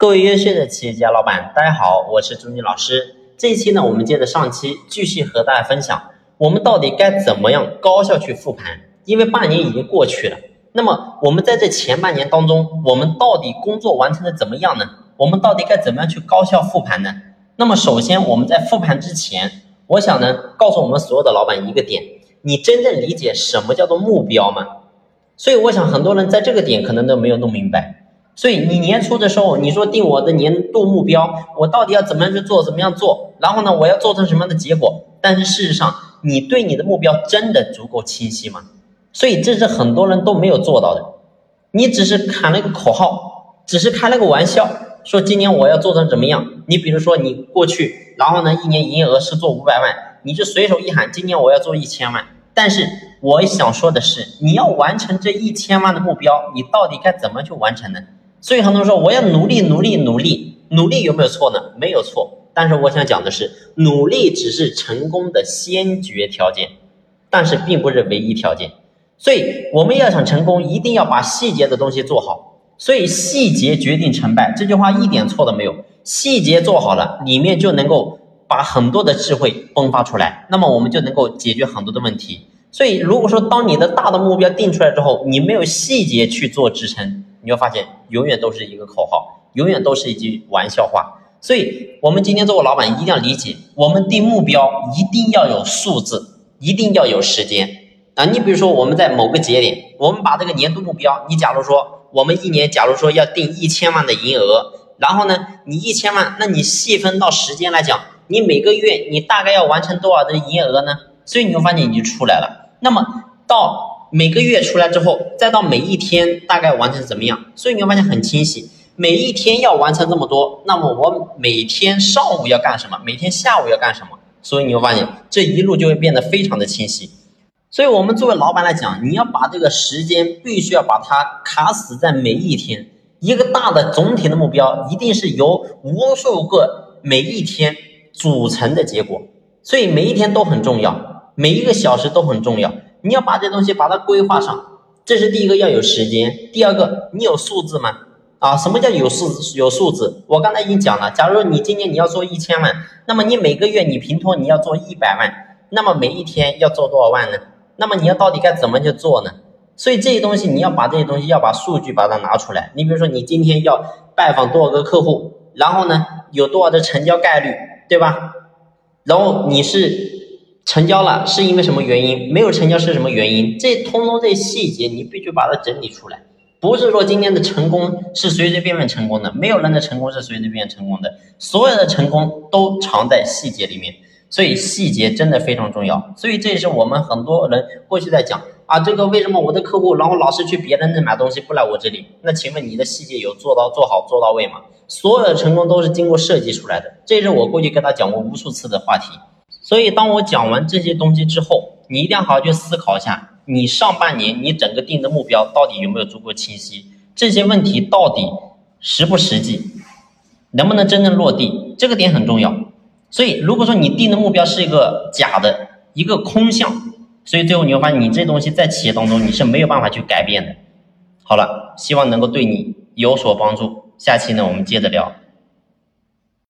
各位优秀的企业家老板，大家好，我是朱军老师。这一期呢，我们接着上期继续和大家分享，我们到底该怎么样高效去复盘？因为半年已经过去了，那么我们在这前半年当中，我们到底工作完成的怎么样呢？我们到底该怎么样去高效复盘呢？那么首先我们在复盘之前，我想呢，告诉我们所有的老板一个点：你真正理解什么叫做目标吗？所以我想很多人在这个点可能都没有弄明白。所以你年初的时候，你说定我的年度目标，我到底要怎么样去做，怎么样做？然后呢，我要做成什么样的结果？但是事实上，你对你的目标真的足够清晰吗？所以这是很多人都没有做到的。你只是喊了个口号，只是开了个玩笑，说今年我要做成怎么样？你比如说你过去，然后呢，一年营业额是做五百万，你就随手一喊，今年我要做一千万。但是我想说的是，你要完成这一千万的目标，你到底该怎么去完成呢？所以很多人说我要努力努力努力努力有没有错呢？没有错。但是我想讲的是，努力只是成功的先决条件，但是并不是唯一条件。所以我们要想成功，一定要把细节的东西做好。所以细节决定成败，这句话一点错都没有。细节做好了，里面就能够把很多的智慧迸发出来，那么我们就能够解决很多的问题。所以如果说当你的大的目标定出来之后，你没有细节去做支撑。你会发现，永远都是一个口号，永远都是一句玩笑话。所以，我们今天做个老板，一定要理解，我们定目标一定要有数字，一定要有时间啊。你比如说，我们在某个节点，我们把这个年度目标，你假如说我们一年，假如说要定一千万的营业额，然后呢，你一千万，那你细分到时间来讲，你每个月你大概要完成多少的营业额呢？所以你会发现，你就出来了。那么到。每个月出来之后，再到每一天大概完成怎么样？所以你会发现很清晰，每一天要完成这么多，那么我每天上午要干什么？每天下午要干什么？所以你会发现这一路就会变得非常的清晰。所以我们作为老板来讲，你要把这个时间必须要把它卡死在每一天。一个大的总体的目标，一定是由无数个每一天组成的结果。所以每一天都很重要，每一个小时都很重要。你要把这东西把它规划上，这是第一个要有时间。第二个，你有数字吗？啊，什么叫有数字有数字？我刚才已经讲了，假如你今年你要做一千万，那么你每个月你平托你要做一百万，那么每一天要做多少万呢？那么你要到底该怎么去做呢？所以这些东西你要把这些东西要把数据把它拿出来。你比如说你今天要拜访多少个客户，然后呢有多少的成交概率，对吧？然后你是。成交了是因为什么原因？没有成交是什么原因？这通通这细节你必须把它整理出来。不是说今天的成功是随随便便成功的，没有人的成功是随随便便成功的。所有的成功都藏在细节里面，所以细节真的非常重要。所以这也是我们很多人过去在讲啊，这个为什么我的客户然后老是去别人那买东西不来我这里？那请问你的细节有做到做好做到位吗？所有的成功都是经过设计出来的，这是我过去跟他讲过无数次的话题。所以，当我讲完这些东西之后，你一定要好好去思考一下，你上半年你整个定的目标到底有没有足够清晰？这些问题到底实不实际？能不能真正落地？这个点很重要。所以，如果说你定的目标是一个假的、一个空相，所以最后你会发现，你这东西在企业当中你是没有办法去改变的。好了，希望能够对你有所帮助。下期呢，我们接着聊。